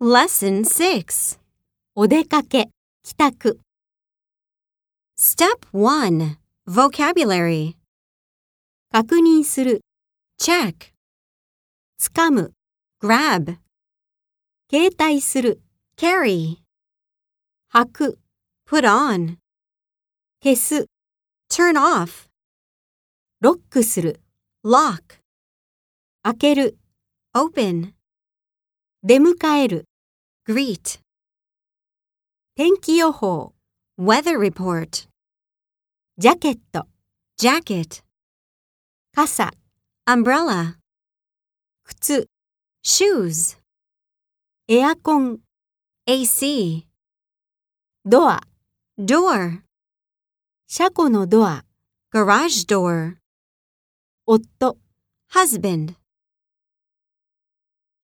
Lesson 6. お出かけ、帰宅、Step 1. Vocabulary. 確認する、Check. つかむ、Grab. 携帯する、Carry. 履く、Put on. 消す、Turn off. ロックする、Lock. 開ける、Open. 出迎える、Greet. 天気予報、 Weather report. ジャケット、 Jacket. 傘、 Umbrella. 靴、 Shoes. エアコン、 AC. ドア、 Door. 車庫のドア、 Garage door. 夫、 Husband.